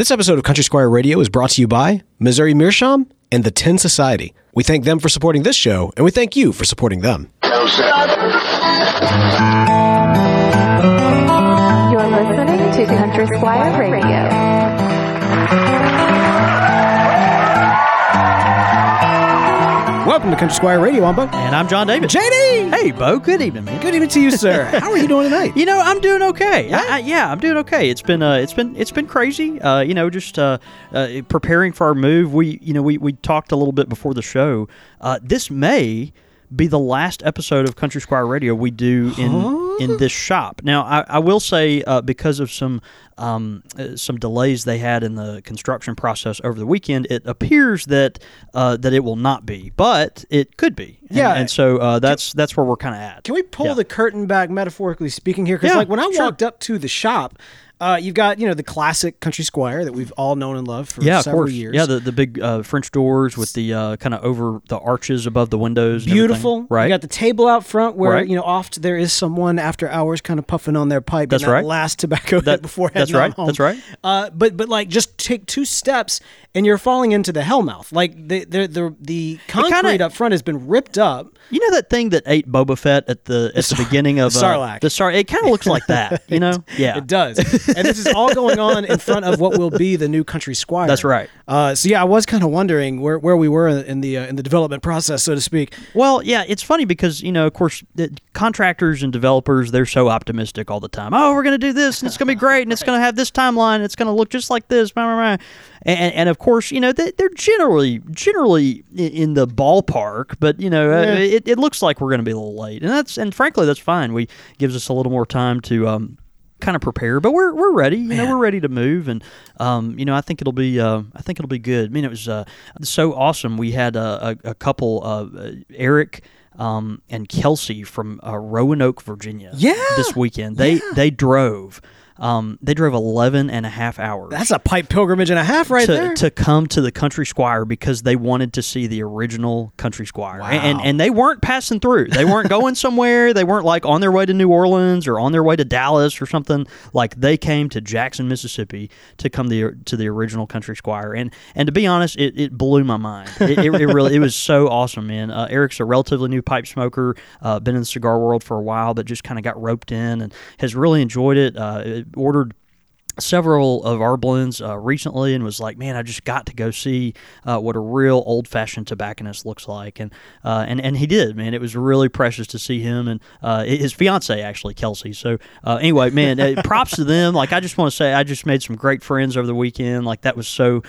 This episode of Country Squire Radio is brought to you by Missouri Meerschaum and the Tin Society. We thank them for supporting this show, and we thank you for supporting them. You're listening to Country Squire Radio. Welcome to Country Squire Radio, I'm Beau. And I'm John David. JD! Hey, Beau. Good evening, man. Good evening to you, sir. How are you doing tonight? You know, I'm doing okay. I, I, yeah, I'm doing okay. It's been uh, it's been it's been crazy. Uh, you know, just uh, uh, preparing for our move. We you know we we talked a little bit before the show. Uh, this may be the last episode of Country Squire Radio we do in in this shop. Now, I, I will say uh, because of some um, uh, some delays they had in the construction process over the weekend, it appears that uh, that it will not be, but it could be. And, Yeah. and so uh, that's that's where we're kind of at. Can we pull Yeah. the curtain back, metaphorically speaking, here? Because Yeah, like when I sure. walked up to the shop, uh, you've got you know the classic Country Squire that we've all known and loved for yeah, several course. years. Yeah, the the big uh, French doors with the uh, kind of over the arches above the windows. and. Beautiful, right? You got the table out front where Right. you know oft there is someone after hours kind of puffing on their pipe. That's right. Last tobacco That- before that's heading on right, home. that's right. Uh, but but like just take two steps and you're falling into the hellmouth. Like the the the, the concrete kinda- up front has been ripped up. You know that thing that ate Boba Fett at the at the, beginning of the uh, Sarlacc. the Sar. It kind of looks like that. You know? Yeah. It does, and this is all going on in front of what will be the new Country Squire. That's right. Uh, so yeah, I was kind of wondering where, where we were in the uh, in the development process, so to speak. Well, yeah, it's funny because you know, of course, the contractors and developers they're so optimistic all the time. Oh, we're going to do this, and it's going to be great, and it's going to have this timeline, and it's going to look just like this, blah, blah, blah. And, and of course, you know, they, they're generally generally in the ballpark, but you know, uh, Yeah. it, it looks like we're going to be a little late, and that's and frankly, that's fine. We gives us a little more time to. Um, kind of prepare but we're we're ready you know we're ready to move and um you know I think it'll be uh I think it'll be good. I mean it was uh so awesome. We had a, a, a couple uh Eric um, and Kelsey from uh, Roanoke, Virginia. Yeah, this weekend. They they drove. Um, they drove 11 and a half hours That's a pipe pilgrimage and a half right to, there. to come to the Country Squire because they wanted to see the original Country Squire. Wow. And, and they weren't passing through. They weren't going somewhere. They weren't like on their way to New Orleans or on their way to Dallas or something. Like they came to Jackson, Mississippi to come the, to the original Country Squire. And and to be honest, it, it blew my mind. It, it, it really it was so awesome, man. Uh, Eric's a relatively new pipe smoker, uh, been in the cigar world for a while, but just kind of got roped in and has really enjoyed it. Uh, it ordered several of our blends uh, recently and was like, man, I just got to go see uh, what a real old fashioned tobacconist looks like, and uh, and and he did, man. It was really precious to see him and uh, his fiance actually, Kelsey. So uh, anyway, man, uh, props to them. Like I just want to say, I just made some great friends over the weekend. Like that was so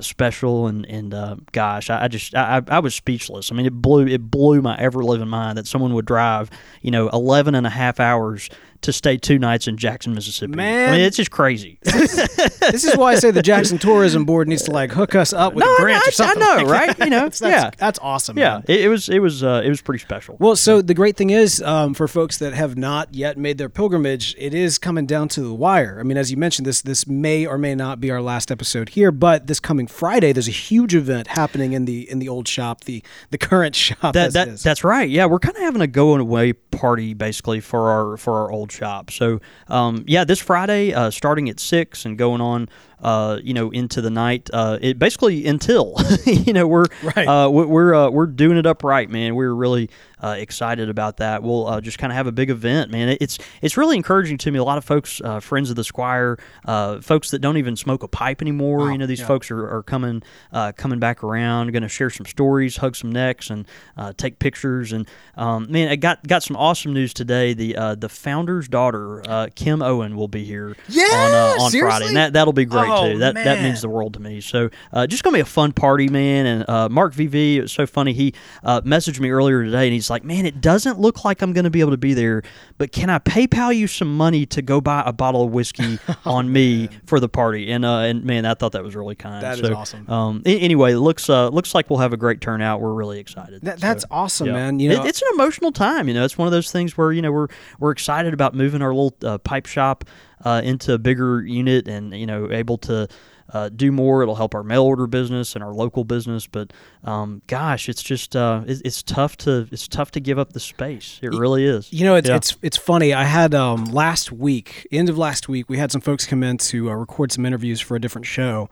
special, and and gosh, I, I just I, I I was speechless. I mean, it blew it blew my ever living mind that someone would drive, you know, 11 and a half hours. To stay two nights in Jackson, Mississippi. I Man. mean, it's just crazy. this is why I say the Jackson Tourism Board needs to like hook us up with No, a I- grant I- or something. I know, right? You know, that's, yeah. that's awesome. Yeah, it, it was it was uh, it was pretty special. Well, so the great thing is, um, for folks that have not yet made their pilgrimage, it is coming down to the wire. I mean, as you mentioned, this this may or may not be our last episode here, but this coming Friday, there's a huge event happening in the in the old shop, the the current shop. that, that that's right. Yeah, we're kind of having a going away party basically for our for our old shop. So um, yeah, this Friday, uh, starting at six and going on. Uh, you know, into the night. Uh, it basically until you know we're Right. uh, we- we're uh, we're doing it up right, man. We're really uh, excited about that. We'll uh, just kind of have a big event, man. It's it's really encouraging to me. A lot of folks, uh, friends of the Squire, uh, folks that don't even smoke a pipe anymore. you know, these folks are, are coming uh, coming back around, going to share some stories, hug some necks, and uh, take pictures. And um, man, I got got some awesome news today. The uh, the founder's daughter, uh, Kim Owen, will be here Yeah, on uh, on? Friday, and that that'll be great Oh, too. That that means the world to me. So uh, just gonna be a fun party, man. And uh, Mark VV, it was so funny. He uh, messaged me earlier today, and he's like, "Man, it doesn't look like I'm gonna be able to be there, but can I PayPal you some money to go buy a bottle of whiskey on me for the party?" And uh, and man, I thought that was really kind. That is so, awesome. Um, anyway, it looks uh, looks like we'll have a great turnout. We're really excited. That- So, that's awesome, yeah. man. You It- know, it's an emotional time. You know, it's one of those things where you know we're we're excited about moving our little uh, pipe shop uh, into a bigger unit, and you know, able to uh, do more. It'll help our mail order business and our local business. But um, gosh, it's just uh, it, it's tough to it's tough to give up the space. It really is. You know, it's Yeah. it's it's funny. I had um, last week, end of last week, we had some folks come in to uh, record some interviews for a different show,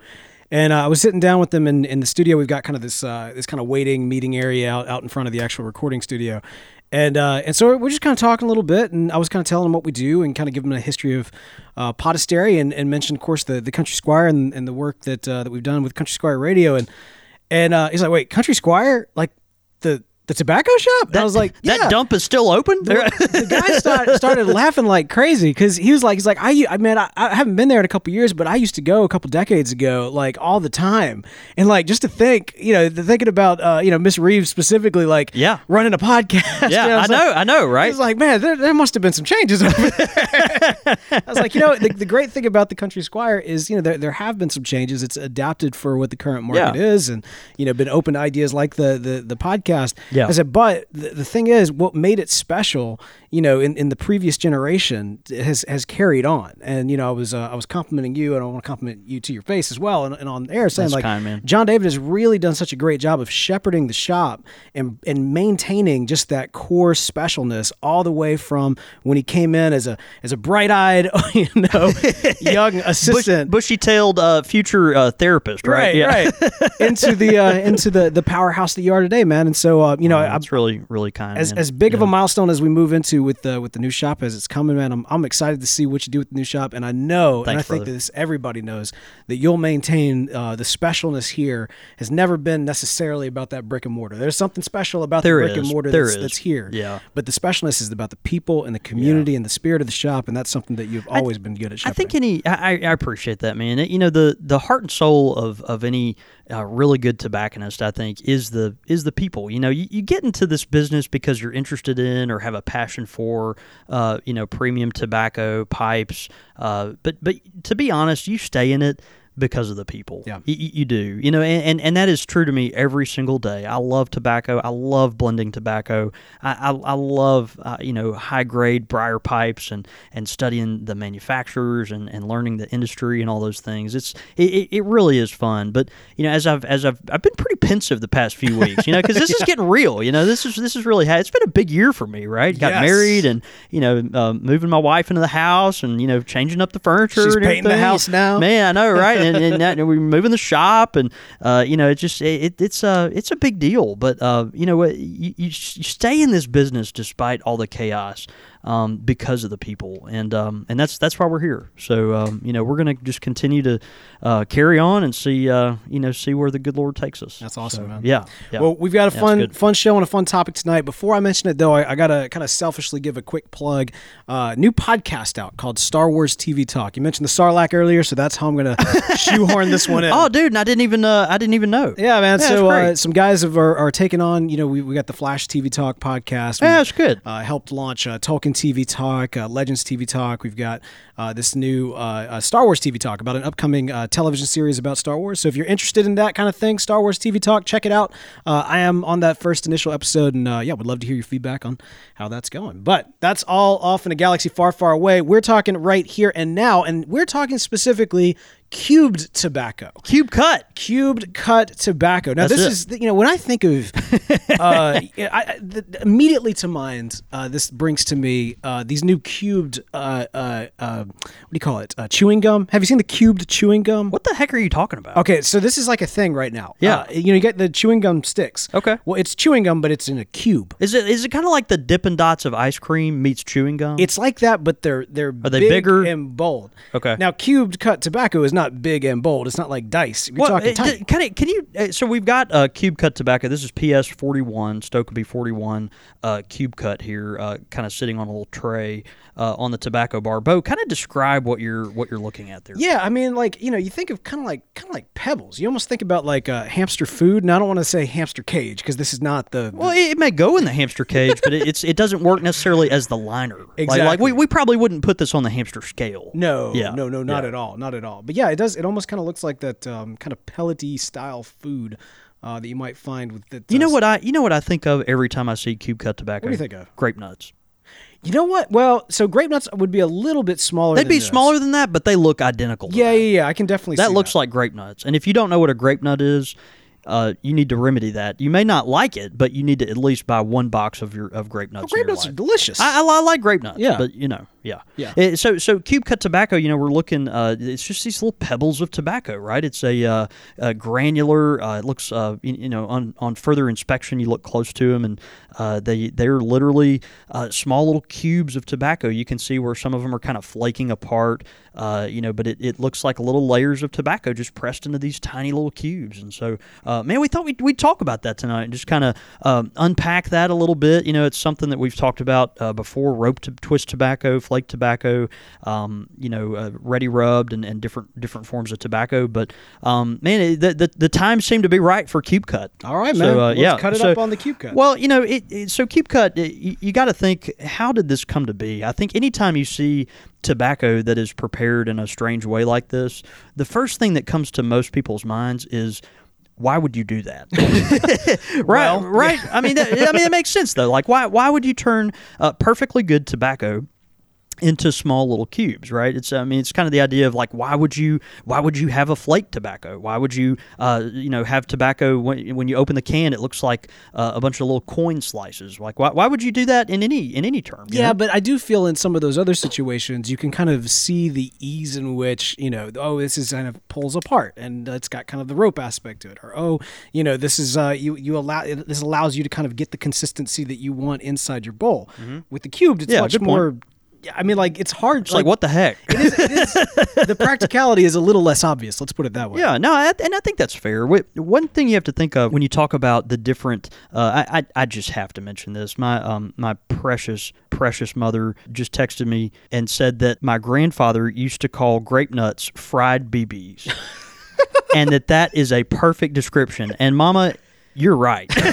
and uh, I was sitting down with them in, in the studio. We've got kind of this uh, this kind of waiting meeting area out out in front of the actual recording studio, and uh, and so we're just kind of talking a little bit, and I was kind of telling him what we do and kind of giving him a history of uh, Podastery and, and mentioned, of course, the the Country Squire and, and the work that uh, that we've done with Country Squire Radio, and and uh, he's like, wait, Country Squire, like the the tobacco shop? And I was like, that yeah. dump is still open. the guy start, started laughing like crazy because he was like, he's like, I, I mean, I, I haven't been there in a couple years, but I used to go a couple decades ago, like all the time, and like just to think, you know, the thinking about, uh, you know, Miss Reeves specifically, like, Yeah. running a podcast. yeah, I was know, like- I know, right? was like, man, there, there must have been some changes over there. I was like, you know, the, the great thing about the Country Squire is, you know, there, there have been some changes. It's adapted for what the current market Yeah. is, and you know, been open to ideas like the the, the podcast. Yeah. I said, but the, the thing is, what made it special, you know, in, in the previous generation has has carried on. And you know, I was uh, I was complimenting you, and I want to compliment you to your face as well, and, and on air saying That's like, kind. John David has really done such a great job of shepherding the shop and and maintaining just that core specialness all the way from when he came in as a as a bright eyed, you know, young Bush, assistant. bushy-tailed uh, future uh, therapist, right? Right, right, into the uh, into the the powerhouse that you are today, man. And so, uh, you know, I, That's really, really kind. as, man. as big of a milestone as we move into with the with the new shop as it's coming, man. I'm, I'm excited to see what you do with the new shop, and I know, and I Thanks, think that this everybody knows that you'll maintain uh, the specialness here has never been necessarily about that brick and mortar. There's something special about There the brick and mortar that's, that's here. Yeah. but the specialness is about the people and the community and the spirit of the shop, and that's something that you've always been good at. I think any I, I I appreciate that man. You know the the heart and soul of of any uh, really good tobacconist I think is the is the people. You know you, you get into this business because you're interested in or have a passion for uh, you know premium tobacco pipes. Uh, but but to be honest, you stay in it because of the people. Yeah. Y- y- you do. You know, and, and, and that is true to me every single day. I love tobacco. I love blending tobacco. I, I, I love, uh, you know, high grade briar pipes and, and studying the manufacturers and, and learning the industry and all those things. It's it, it, really is fun. But you know, as I've as I've I've been pretty pensive the past few weeks. You know, because this is getting real. You know, this is this is really ha- it's been a big year for me. Right, got Yes. married and you know uh, moving my wife into the house and you know changing up the furniture. She's and painting the house now. Man, I know, right? and, and, that, and we're moving the shop, and uh, you know, it's just it, it's a it's a big deal. But uh, you know you, you stay in this business despite all the chaos um, because of the people, and um, and that's that's why we're here. So um, you know, we're gonna just continue to uh, carry on and see uh, you know see where the good Lord takes us. That's awesome, So, man. Yeah, yeah. Well, we've got a Yeah, fun fun show and a fun topic tonight. Before I mention it, though, I, I gotta kind of selfishly give a quick plug. Uh, new podcast out called Star Wars TV Talk. You mentioned the Sarlacc earlier, so that's how I'm gonna shoehorn this one in. Oh, dude, and I didn't even uh, I didn't even know. Yeah, man. Yeah, so uh, some guys have, are, are taking on. You know, we, we got the Flash TV Talk podcast. We, Yeah, it's good. Uh, helped launch uh, Tolkien TV Talk, uh, Legends TV Talk. We've got uh, this new uh, uh, Star Wars TV Talk about an upcoming uh, television series about Star Wars. So if you're interested in that kind of thing, Star Wars TV Talk, check it out. I am on that first initial episode, and yeah, would love to hear your feedback on how that's going. But that's all off in a galaxy far, far away. We're talking right here and now, and we're talking specifically cubed tobacco Cube cut. cubed cut tobacco. Now, That's this is you know when I think of uh, I, I, th- immediately to mind, uh, this brings to me uh, these new cubed uh, uh, uh, what do you call it? Uh, chewing gum. Have you seen the cubed chewing gum? What the heck are you talking about? Okay, so this is like a thing right now. Yeah. Uh, you know, you get the chewing gum sticks. Okay. Well, it's chewing gum, but it's in a cube. Is it is it kind of like the Dippin' Dots of ice cream meets chewing gum? It's like that, but they're they're Are they big bigger? and bold. Okay. Now, cubed cut tobacco is not big and bold. It's not like dice. You're Well, talking uh, Can, it, can you? Uh, so we've got uh, cube cut tobacco. This is PS forty one, stoke Stokkebye forty one uh, cube cut here, uh, kind of sitting on a little tray uh, on the tobacco bar. Beau, kind of describe what you're what you're looking at there. Yeah, I mean, like you know, you think of kind of like kind of like pebbles. You almost think about like uh, hamster food. And I don't want to say hamster cage because this is not the. Well, it, it may go in the hamster cage, but it, it's it doesn't work necessarily as the liner. Like- Like, we, we probably wouldn't put this on the hamster scale. no, Yeah. no, no, not Yeah. at all, not at all. But yeah, it does. It almost kind of looks like that um, kind of pellety style food uh, that you might find with the. You know what I you know what I think of every time I see cube cut tobacco. What do you think of? Grape nuts. You know what? Well, so grape nuts would be a little bit smaller. They'd be this. smaller than that, but they look identical. Yeah, that. yeah, yeah. I can definitely. that looks like grape nuts. And if you don't know what a grape nut is, uh, you need to remedy that. You may not like it, but you need to at least buy one box of your of grape nuts. in grape nuts are delicious. I, I, I like grape nuts. Yeah. but you know, yeah, Yeah. Eh, so so cube cut tobacco. You know, we're looking. Uh, it's just these little pebbles of tobacco, right? It's a, uh, a granular. Uh, it looks. Uh, you, you know, on on further inspection, you look close to them, and uh, they they're literally uh, small little cubes of tobacco. You can see where some of them are kind of flaking apart. Uh, you know, but it, it looks like little layers of tobacco just pressed into these tiny little cubes. And so, uh, man, we thought we'd, we'd talk about that tonight and just kind of um, unpack that a little bit. You know, it's something that we've talked about uh, before rope to twist tobacco, flake tobacco, um, you know, uh, ready rubbed and, and different different forms of tobacco. But, um, man, it, the, the, the time seemed to be right for cube cut. All right, So, man. Let's yeah, cut it so- up on the cube cut. Well, you know, it, it, so keep cut. You you got to think, how did this come to be? I think anytime you see tobacco that is prepared in a strange way like this, the first thing that comes to most people's minds is. Why would you do that? right, Well, right. I mean, that, I mean, it makes sense though. Like, why, why would you turn uh, perfectly good tobacco into small little cubes, right? It's I mean it's kind of the idea of like why would you why would you have a flake tobacco? Why would you uh, you know have tobacco when, when you open the can it looks like uh, a bunch of little coin slices? Like why, why would you do that in any in any term? Yeah, know? but I do feel in some of those other situations, you can kind of see the ease in which, you know, oh, this is kind of pulls apart and it's got kind of the rope aspect to it. Or, oh, you know, this is, uh, you, you allow, this allows you to kind of get the consistency that you want inside your bowl. With the cubed, it's Mm-hmm. Yeah, much good point. I mean, like, it's hard. it's like, what the heck? it is, it is, the practicality is a little less obvious. Let's put it that way. Yeah, no, I, and I think that's fair. One thing you have to think of when you talk about the different, uh, I, I, I just have to mention this. My, um, my precious, precious mother just texted me and said that my grandfather used to call grape nuts fried BBs, and that that is a perfect description. And Mama. You're right,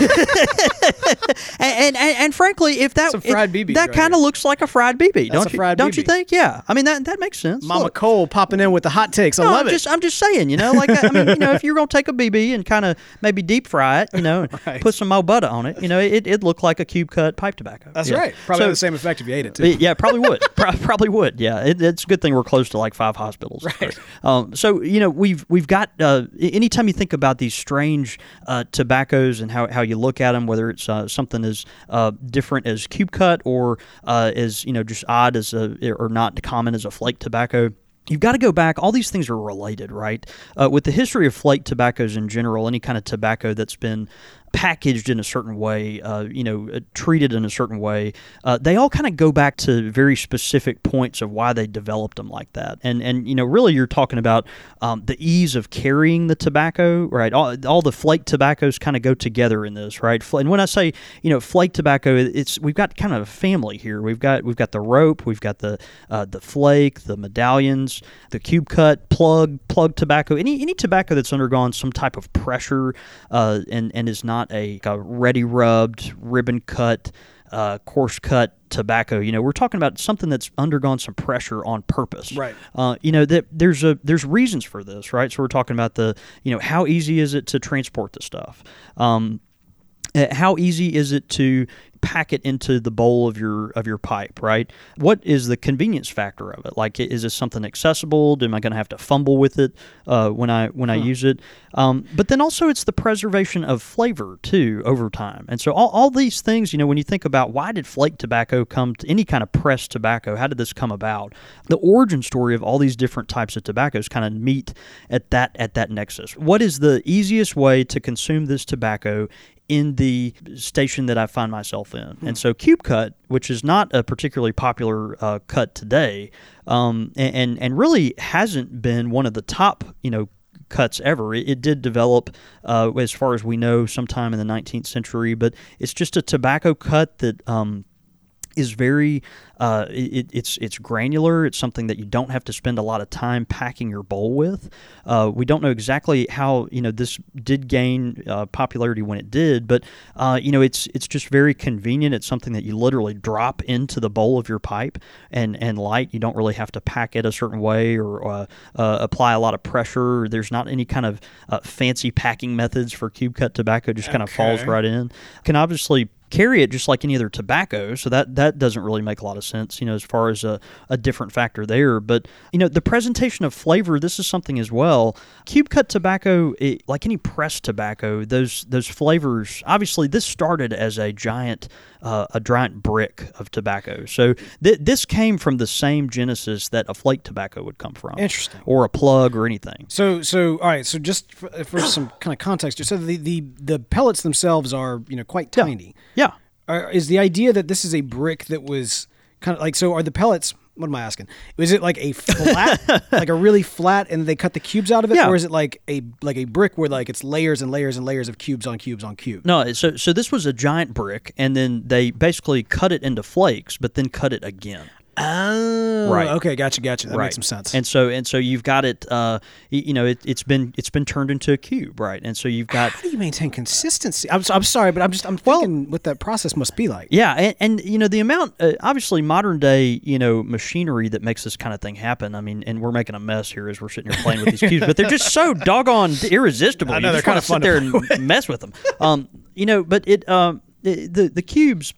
and, and, and frankly, if that it- that right kind of looks like a fried BB, don't a you? don't you think? Yeah, I mean that that makes sense. Mama Look. Cole popping in with the hot takes. I No, love I'm it. just I'm just saying, you know, like I mean, you know, if you're gonna take a BB and kind of maybe deep fry it, you know, and Right. put some mo butter on it, you know, it it looked like a cube cut pipe tobacco. That's Yeah. right. Probably So- have the same effect if you ate it, too. it- yeah, probably would. Pro- probably would. Yeah, it, it's a good thing we're close to like five hospitals. Right. Um, so you know we've we've got. Uh, anytime you think about these strange uh, tobaccos and how, how you look at them, whether it's uh, something as uh, different as cube cut or uh, as you know just odd as a or not common as a flake tobacco. You've got to go back. All these things are related, right? Uh, with the history of flake tobaccos in general, any kind of tobacco that's been packaged in a certain way, uh, you know, uh, treated in a certain way, uh, they all kind of go back to very specific points of why they developed them like that. And and you know, really, you're talking about um, the ease of carrying the tobacco, right? All, all the flake tobaccos kind of go together in this, right? And when I say you know flake tobacco, it's we've got kind of a family here. We've got we've got the rope, we've got the uh, the flake, the medallions, the cube cut, plug, plug tobacco. Any any tobacco that's undergone some type of pressure uh, and and is not a, a ready rubbed, ribbon cut, uh, coarse cut tobacco. You know, we're talking about something that's undergone some pressure on purpose. Right. Uh, you know that there's a there's reasons for this, right? So we're talking about the you know how easy is it to transport the stuff. Um, how easy is it to pack it into the bowl of your of your pipe right? What is the convenience factor of it? Like is this something accessible? Am i going to have to fumble with it uh, when i when i use it? Um, but then also it's the preservation of flavor too over time. And so all, all these things you know when you think about why did flake tobacco come to any kind of pressed tobacco how did this come about? The origin story of all these different types of tobaccos kind of meet at that at that nexus. What is the easiest way to consume this tobacco in the station that I find myself in. And so Cube Cut, which is not a particularly popular uh, cut today, um, and, and and really hasn't been one of the top, you know, cuts ever. It, it did develop, uh, as far as we know, sometime in the 19th century, but it's just a tobacco cut that. Um, is very uh, it, it's it's granular. It's something that you don't have to spend a lot of time packing your bowl with. Uh, we don't know exactly how you know this did gain uh, popularity when it did, but uh, you know it's it's just very convenient. It's something that you literally drop into the bowl of your pipe and and light. You don't really have to pack it a certain way or uh, uh, apply a lot of pressure. There's not any kind of uh, fancy packing methods for cube cut tobacco. Just kind of falls right in. Can obviously carry it just like any other tobacco. So that that doesn't really make a lot of sense, you know, as far as a, a different factor there. But you know, the presentation of flavor, this is something as well. Cube cut tobacco, it, like any pressed tobacco, those those flavors. Obviously, this started as a giant uh, a giant brick of tobacco. So th- this came from the same genesis that a flake tobacco would come from. Interesting. Or a plug or anything. So, so all right. So, just for, for some kind of context, so the, the the pellets themselves are you know quite Yeah. tiny. Yeah. Are, is the idea that this is a brick that was kind of like so? Are the pellets? What am I asking? Is it like a flat, like a really flat, and they cut the cubes out of it, Yeah. or is it like a like a brick where like it's layers and layers and layers of cubes on cubes on cubes? No, so so this was a giant brick, and then they basically cut it into flakes, but then cut it again. Oh, Right. Okay, gotcha, gotcha. That makes some sense. And so and so you've got it. Uh, you know, it, it's been it's been turned into a cube, right? And so you've got How do you maintain consistency? I'm, I'm sorry, but I'm just I'm Well- thinking what that process must be like. Yeah, and, and you know the amount, uh, obviously modern day, you know, machinery that makes this kind of thing happen. I mean, and we're making a mess here as we're sitting here playing with these cubes, but they're just so doggone irresistible. I know, you they're kinda fun sit to there and mess with them. Um, you know, but it um, the, the cubes.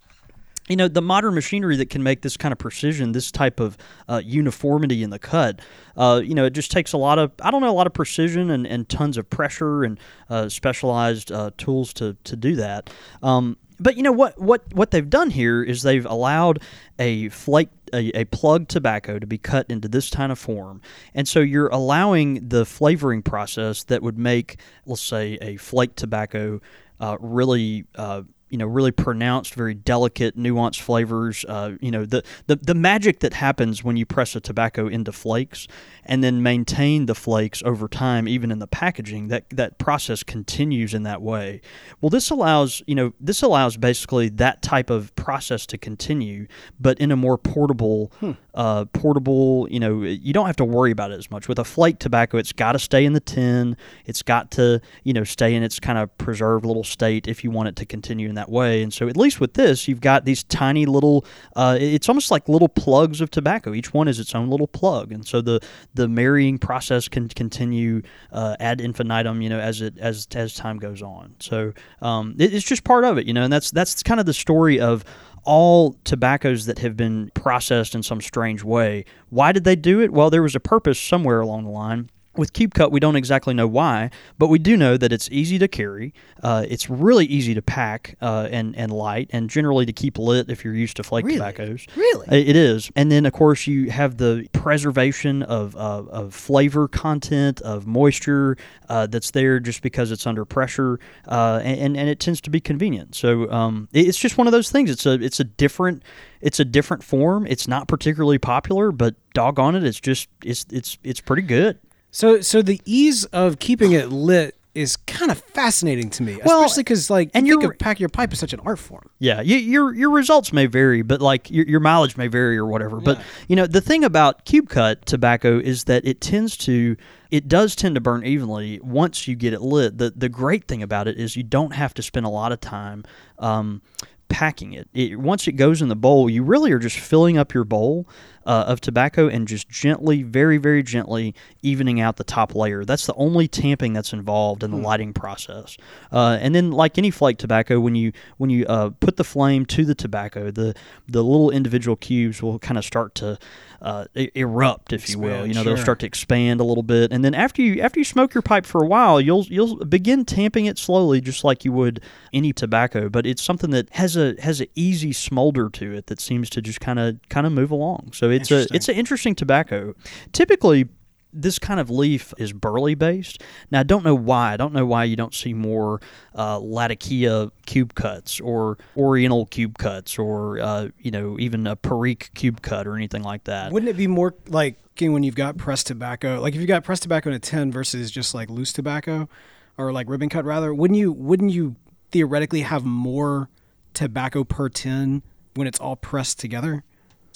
You know the modern machinery that can make this kind of precision, this type of uh, uniformity in the cut. Uh, you know, it just takes a lot of I don't know a lot of precision and, and tons of pressure and uh, specialized uh, tools to to do that. Um, but you know what what what they've done here is they've allowed a flake a, a plug tobacco to be cut into this kind of form and so you're allowing the flavoring process that would make let's say a flake tobacco uh, really uh, you know really pronounced very delicate nuanced flavors uh, you know the, the the magic that happens when you press a tobacco into flakes and then maintain the flakes over time even in the packaging that that process continues in that way. Well this allows you know this allows basically that type of process to continue but in a more portable uh, portable you know you don't have to worry about it as much. With a flake tobacco it's got to stay in the tin. It's got to you know stay in its kind of preserved little state if you want it to continue in that way. And so at least with this you've got these tiny little uh, it's almost like little plugs of tobacco. Each one is its own little plug. And so the the marrying process can continue uh, ad infinitum you know as it as as time goes on. So um, it, it's just part of it you know and that's that's kind of the story of all tobaccos that have been processed in some strange way. Why did they do it? Well, there was a purpose somewhere along the line. With Cube Cut, we don't exactly know why, but we do know that it's easy to carry. Uh, it's really easy to pack uh, and and light, and generally to keep lit if you're used to flake Really? tobaccos. Really? Uh, It is, and then of course you have the preservation of of, of flavor content of moisture uh, that's there just because it's under pressure, uh, and and it tends to be convenient. So um, it's just one of those things. It's a it's a different it's a different form. It's not particularly popular, but doggone it, it's just it's it's it's pretty good. So, so the ease of keeping it lit is kind of fascinating to me, Well, especially because like and you think of pack your pipe is such an art form. Yeah, you, your your results may vary, but like your, your mileage may vary or whatever. But you know the thing about cube cut tobacco is that it tends to it does tend to burn evenly once you get it lit. The the great thing about it is you don't have to spend a lot of time um, packing it. it. Once it goes in the bowl, you really are just filling up your bowl uh, of tobacco and just gently, very very gently evening out the top layer. That's the only tamping that's involved in the lighting process. Uh, and then like any flake tobacco, when you when you uh, put the flame to the tobacco, the the little individual cubes will kind of start to uh, erupt, if you will. You know, they'll start to expand a little bit, and then after you after you smoke your pipe for a while, you'll you'll begin tamping it slowly, just like you would any tobacco. But it's something that has a has an easy smolder to it that seems to just kind of kind of move along. So it's a it's an interesting tobacco. Typically, this kind of leaf is burley based. Now, I don't know why. I don't know why you don't see more uh, Latakia cube cuts or Oriental cube cuts or, uh, you know, even a Perique cube cut or anything like that. Wouldn't it be more like when you've got pressed tobacco, like if you got pressed tobacco in a tin versus just like loose tobacco, or like ribbon cut rather? Wouldn't you wouldn't you theoretically have more tobacco per tin when it's all pressed together?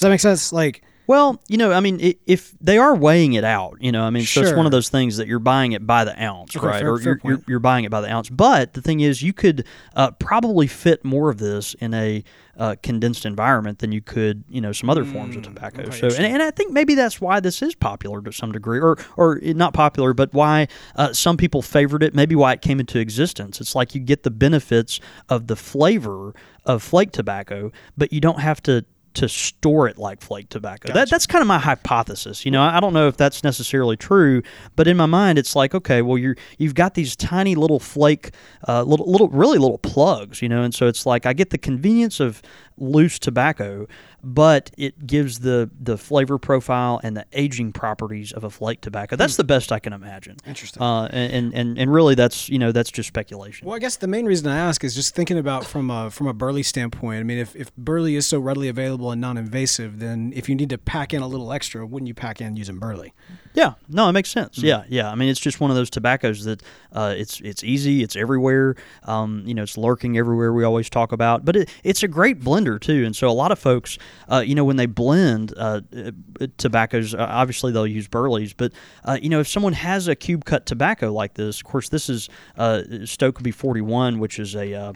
Does that make sense? Like Well, you know, I mean, i if they are weighing it out, you know, I mean, so it's one of those things that you're buying it by the ounce, Okay, right? fair- or fair you're, you're, you're buying it by the ounce. But the thing is, you could uh, probably fit more of this in a uh, condensed environment than you could, you know, some other forms of tobacco. Mm, so, and, and I think maybe that's why this is popular to some degree, or or not popular, but why uh, some people favored it. Maybe why it came into existence. It's like you get the benefits of the flavor of flake tobacco, but you don't have to to store it like flake tobacco. That, that's kind of my hypothesis. You know, I don't know if that's necessarily true, but in my mind, it's like, okay, well, you're you've got these tiny little flake, uh, little little really little plugs, you know, and so it's like I get the convenience of loose tobacco, but it gives the the flavor profile and the aging properties of a flake tobacco. That's the best I can imagine. Interesting. Uh, and, and and really, that's you know that's just speculation. Well, I guess the main reason I ask is just thinking about from a from a burley standpoint. I mean, if, if burley is so readily available and non-invasive, then if you need to pack in a little extra, wouldn't you pack in using burley? Yeah, no, it makes sense. Hmm. Yeah, yeah. I mean, it's just one of those tobaccos that uh, it's it's easy, it's everywhere. Um, you know, it's lurking everywhere. We always talk about, but it, it's a great blender too. And so a lot of folks, uh, you know, when they blend uh, uh, tobaccos, uh, obviously they'll use burleys. But uh, you know, if someone has a cube cut tobacco like this, of course, this is uh, Stokkebye Forty One, which is a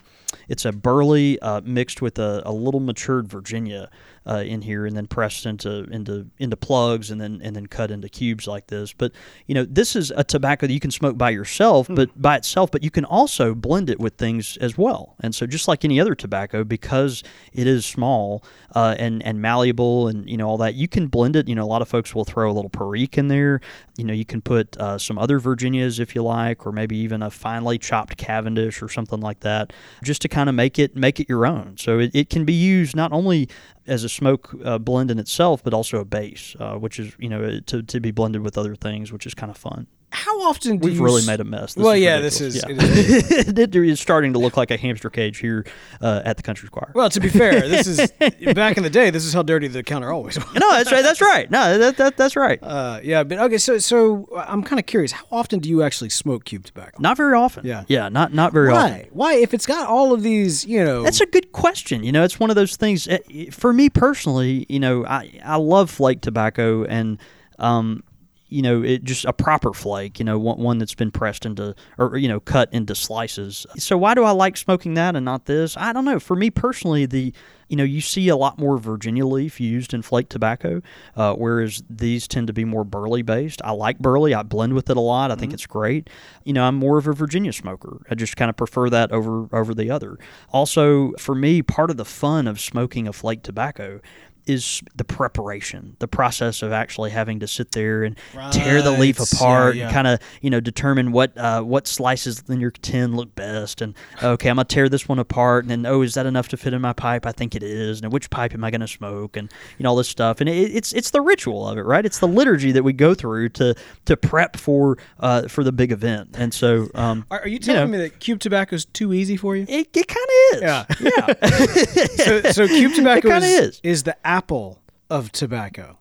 it's a burley mixed with a, a little matured Virginia uh, in here, and then pressed into into into plugs, and then and then cut into cubes like this. But you know, this is a tobacco that you can smoke by yourself, but by itself. But you can also blend it with things as well. And so, just like any other tobacco, because it is small uh, and and malleable, and you know all that, you can blend it. You know, a lot of folks will throw a little Perique in there. You know, you can put uh, some other Virginias if you like, or maybe even a finely chopped Cavendish or something like that, just to kind of make it make it your own. So it, it can be used not only as a smoke uh, blend in itself, but also a base, uh, which is you know to, to be blended with other things, which is kind of fun. How often do We've you really s- made a mess. This well, is yeah, this is. Yeah. It is it is starting to look like a hamster cage here uh, at the Country Squire. well, to be fair, this is back in the day. This is how dirty the counter always was. no, that's right. That's right. No, that, that that's right. Uh, yeah, but okay. So, so I'm kind of curious. How often do you actually smoke cube tobacco? Not very often. Yeah. yeah, not not very often. Why? Why? If it's got all of these, you know, That's a good question. You know, it's one of those things. eh, For me personally, you know, I I love flake tobacco and um, you know, it just a proper flake. You know, one, one that's been pressed into or you know cut into slices. So why do I like smoking that and not this? I don't know. For me personally, the you know, you see a lot more Virginia leaf used in flake tobacco, uh, whereas these tend to be more burley based. I like burley. I blend with it a lot. I think it's great. You know, I'm more of a Virginia smoker. I just kind of prefer that over over the other. Also, for me, part of the fun of smoking a flake tobacco is the preparation, the process of actually having to sit there and tear the leaf Right. Yeah, apart yeah. and kind of you know determine what uh, what slices in your tin look best and okay I'm gonna tear this one apart and then oh is that enough to fit in my pipe I think it is and which pipe am I gonna smoke and you know all this stuff and it, it's it's the ritual of it right it's the liturgy that we go through to to prep for uh, for the big event and so um, Are, are you telling know. me that cube tobacco is too easy for you? it, it kind of is Yeah. yeah So, so cube tobacco is, is. the apple of tobacco.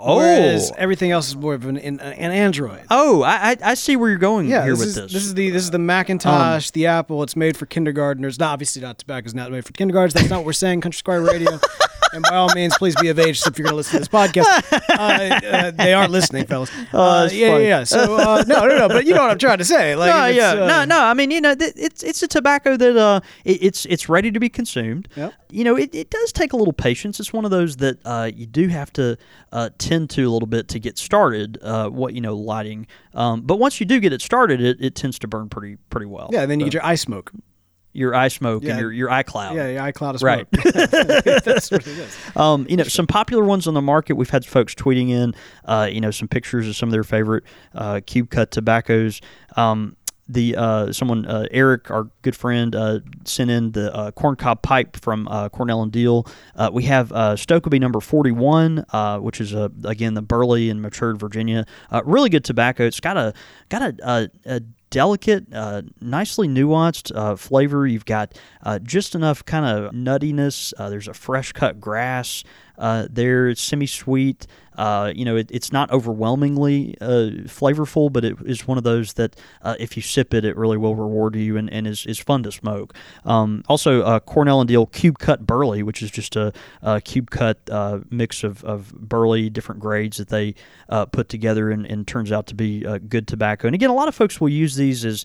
Oh Whereas everything else is more of an, an, an android. oh I, I I see where you're going Yeah, here this with is, this this is the this is the Macintosh, the Apple. It's made for kindergartners. Not obviously not tobacco is not made for kindergartners. That's not what we're saying. Country Squire Radio. and by all means, please be of age if you're going to listen to this podcast. Uh, uh, they aren't listening, fellas. Uh, that's yeah, yeah, yeah. So uh, no, no, no. But you know what I'm trying to say. Like, no, yeah, uh, no, no. I mean, you know, th- it's it's a tobacco that uh, it, it's it's ready to be consumed. Yep. You know, it, it does take a little patience. It's one of those that uh, you do have to uh, tend to a little bit to get started. Uh, what you know, lighting. Um, but once you do get it started, it, it tends to burn pretty pretty well. Yeah, and then you get your eye smoke. your eye smoke Yeah. and your your eye cloud. Yeah, your eye cloud of Right. That's what it is. Um, you know, some popular ones on the market. We've had folks tweeting in, uh, you know, some pictures of some of their favorite uh, cube cut tobaccos. Um, the uh, someone uh, Eric, our good friend, uh, sent in the uh, corncob pipe from uh, Cornell and Diehl. Uh, we have uh, Stokkebye number forty one, which is again the burley and matured Virginia. Really good tobacco. It's got a got a, a, a delicate, uh, nicely nuanced uh, flavor. You've got uh, just enough kind of nuttiness. There's a fresh cut grass uh, there. It's semi sweet. Uh, you know, it, it's not overwhelmingly uh, flavorful, but it is one of those that uh, if you sip it, it really will reward you and, and is, is fun to smoke. Um, also, uh, Cornell and Diehl Cube Cut Burley, which is just a, a cube cut uh, mix of, of burley, different grades that they put together and, and turns out to be good tobacco. And again, a lot of folks will use these as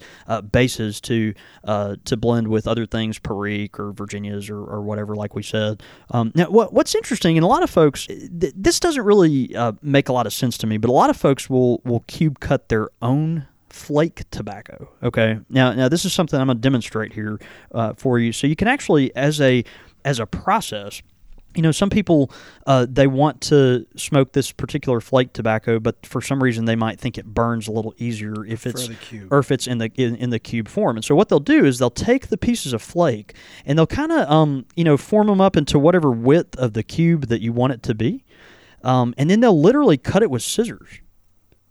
bases to to blend with other things, Perique or Virginias or, or whatever, like we said. Um, now, what, what's interesting, and a lot of folks, th- this doesn't really uh, make a lot of sense to me. But a lot of folks will will cube cut their own flake tobacco. Okay, now now this is something I'm going to demonstrate here uh, for you. So you can actually, as a as a process, you know, some people uh, they want to smoke this particular flake tobacco, but for some reason they might think it burns a little easier if it's or if it's in the in, in, the cube form. And so what they'll do is they'll take the pieces of flake and they'll kind of um you know form them up into whatever width of the cube that you want it to be. Um, and then they'll literally cut it with scissors.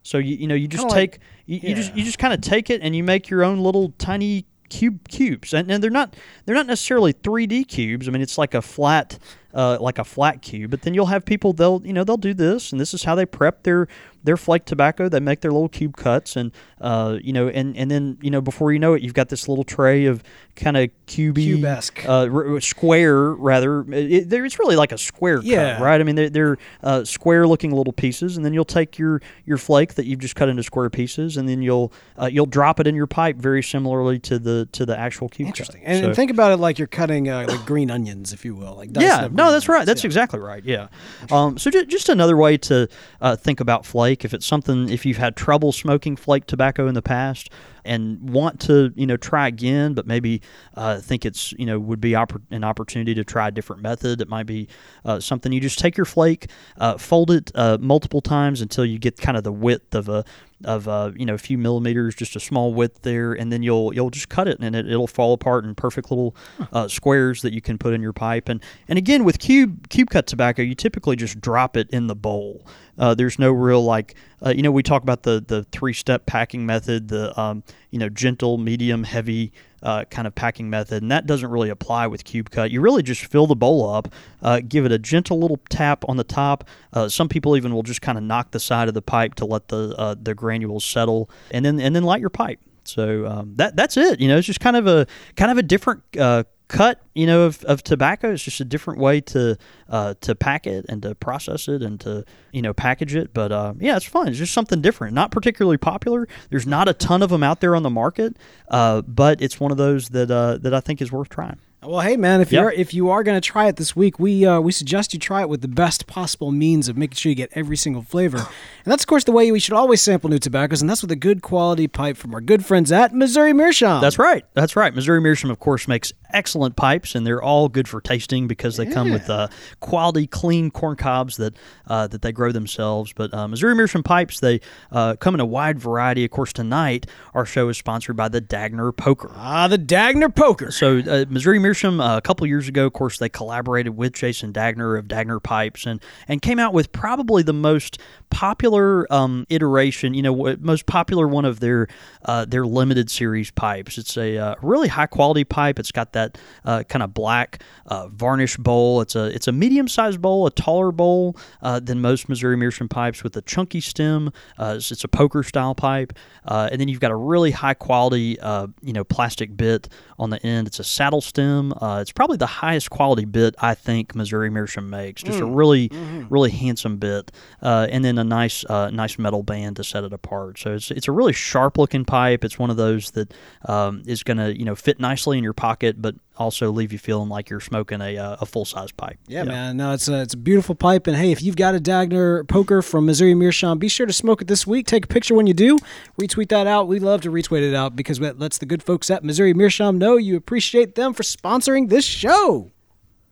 So you you know you just Kinda take like, you, yeah. you just you just kind of take it and you make your own little tiny cube cubes and, and they're not they're not necessarily 3D cubes. I mean it's like a flat uh, like a flat cube. But then you'll have people they'll you know they'll do this and this is how they prep their their flake tobacco. They make their little cube cuts, and uh, you know, and and then you know, before you know it, you've got this little tray of kind of Cubesque, uh, r- square rather. It, it's really like a square yeah. cut, right? I mean, they're, they're uh, square-looking little pieces, and then you'll take your your flake that you've just cut into square pieces, and then you'll uh, you'll drop it in your pipe very similarly to the to the actual cube. Interesting. Cut. And, so, and, think about it like you're cutting uh, like green onions, if you will. Like yeah, no, that's right. That's exactly right. Yeah. Um, so just, just another way to uh, think about flake. If it's something if you've had trouble smoking flake tobacco in the past and want to you know try again, but maybe uh, think it's you know would be oppor- an opportunity to try a different method. It might be uh, something you just take your flake, uh, fold it uh, multiple times until you get kind of the width of a of uh, you know a few millimeters, just a small width there, and then you'll you'll just cut it and it, it'll fall apart in perfect little uh, squares that you can put in your pipe. And and again with cube cube cut tobacco, you typically just drop it in the bowl. Uh, there's no real like uh, you know we talk about the the three step packing method, the um, you know gentle, medium, heavy uh, kind of packing method, and that doesn't really apply with cube cut. You really just fill the bowl up, uh, give it a gentle little tap on the top. Uh, some people even will just kind of knock the side of the pipe to let the uh, the granules settle, and then and then light your pipe. So um, that that's it. You know, it's just kind of a kind of a different uh, cut, you know, of, of tobacco. It's just a different way to uh, to pack it and to process it and to you know package it. But uh, yeah, it's fun. It's just something different. Not particularly popular. There's not a ton of them out there on the market, uh, but it's one of those that uh, that I think is worth trying. Well, hey man, if you're if you are going to try it this week, we uh, we suggest you try it with the best possible means of making sure you get every single flavor, and that's of course the way we should always sample new tobaccos, and that's with a good quality pipe from our good friends at Missouri Meerschaum. That's right, that's right. Missouri Meerschaum, of course, makes excellent pipes, and they're all good for tasting because they yeah. come with uh, quality, clean corn cobs that uh, that they grow themselves. But uh, Missouri Meerschaum pipes, they uh, come in a wide variety. Of course, tonight our show is sponsored by the Dagner Poker. Ah, the Dagner Poker. So uh, Missouri Meerschaum uh, a couple years ago, of course, they collaborated with Jason Dagner of Dagner Pipes and, and came out with probably the most popular um, iteration, you know, most popular one of their uh, their limited series pipes. It's a uh, really high quality pipe. It's got that uh, kind of black uh, varnish bowl. It's a it's a medium sized bowl, a taller bowl uh, than most Missouri Meerschaum pipes with a chunky stem. It's, it's, a poker style pipe, and then you've got a really high quality you know plastic bit on the end. It's a saddle stem. It's probably the highest quality bit I think Missouri Meerschaum makes. Just mm. a really mm-hmm. really handsome bit, and then a nice uh, nice metal band to set it apart. So it's it's a really sharp looking pipe. It's one of those that um, is going to you know fit nicely in your pocket, but also leave you feeling like you're smoking a, uh, a full size pipe. Yeah, man. No, it's a, it's a beautiful pipe. And hey, if you've got a Dagner poker from Missouri Meerschaum, be sure to smoke it this week. Take a picture when you do. Retweet that out. We love to retweet it out because that lets the good folks at Missouri Meerschaum know you appreciate them for sponsoring this show.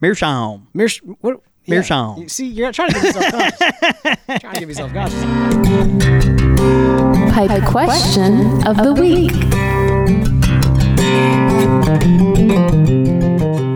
Meerschaum. Meersh, what, Meerschaum. See, you're trying to give yourself conscious. trying to give yourself conscious. Pipe question of the week.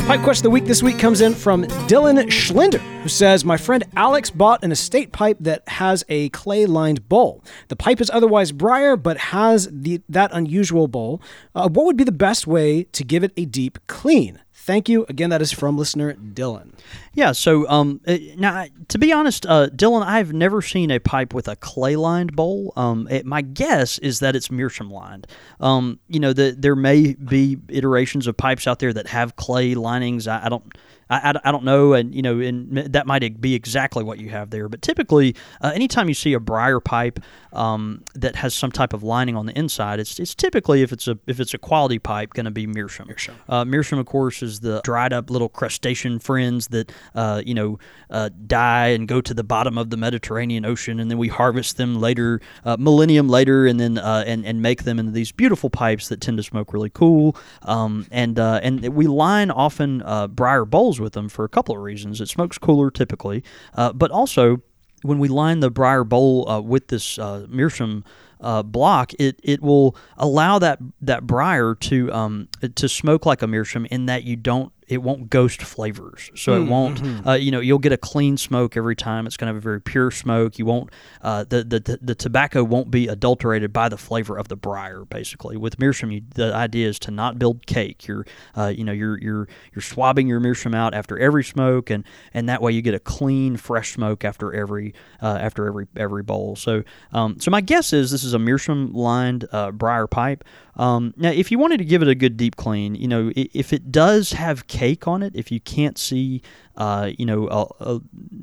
Pipe question of the week this week comes in from Dylan Schlinder, who says, My friend Alex bought an estate pipe that has a clay lined bowl. The pipe is otherwise briar, but has the, that unusual bowl. Uh, what would be the best way to give it a deep clean? Thank you. Again, that is from listener Dylan. Yeah. So, um, uh, now to be honest, uh, Dylan, I've never seen a pipe with a clay lined bowl. Um, it, my guess is that it's meerschaum lined. Um, you know, the, there may be iterations of pipes out there that have clay linings. I, I don't. I, I, I, don't know, and you know, and that might be exactly what you have there. But typically, uh, anytime you see a briar pipe um, that has some type of lining on the inside, it's, it's typically if it's a if it's a quality pipe, going to be meerschaum. Meerschaum. Uh, meerschaum, of course, is the dried up little crustacean friends that uh, you know uh, die and go to the bottom of the Mediterranean Ocean, and then we harvest them later, uh, millennium later, and then uh, and and make them into these beautiful pipes that tend to smoke really cool. Um, and and we line often briar bowls with them for a couple of reasons. It smokes cooler typically, uh, but also when we line the briar bowl uh, with this uh, meerschaum uh, block, it it will allow that that briar to um, to smoke like a meerschaum in that you don't it won't ghost flavors. So it won't, Mm-hmm. uh, you know, you'll get a clean smoke every time. It's going to have a very pure smoke. You won't, uh, the, the the tobacco won't be adulterated by the flavor of the briar. Basically, with meerschaum, you, the idea is to not build cake. You're, uh, you know, you're you're you're swabbing your meerschaum out after every smoke, and and that way you get a clean, fresh smoke after every uh, after every every bowl. So um, so my guess is this is a meerschaum lined uh, briar pipe. Um, now, if you wanted to give it a good deep clean, you know, if it does have cake on it, if you can't see, uh, you know, uh, uh,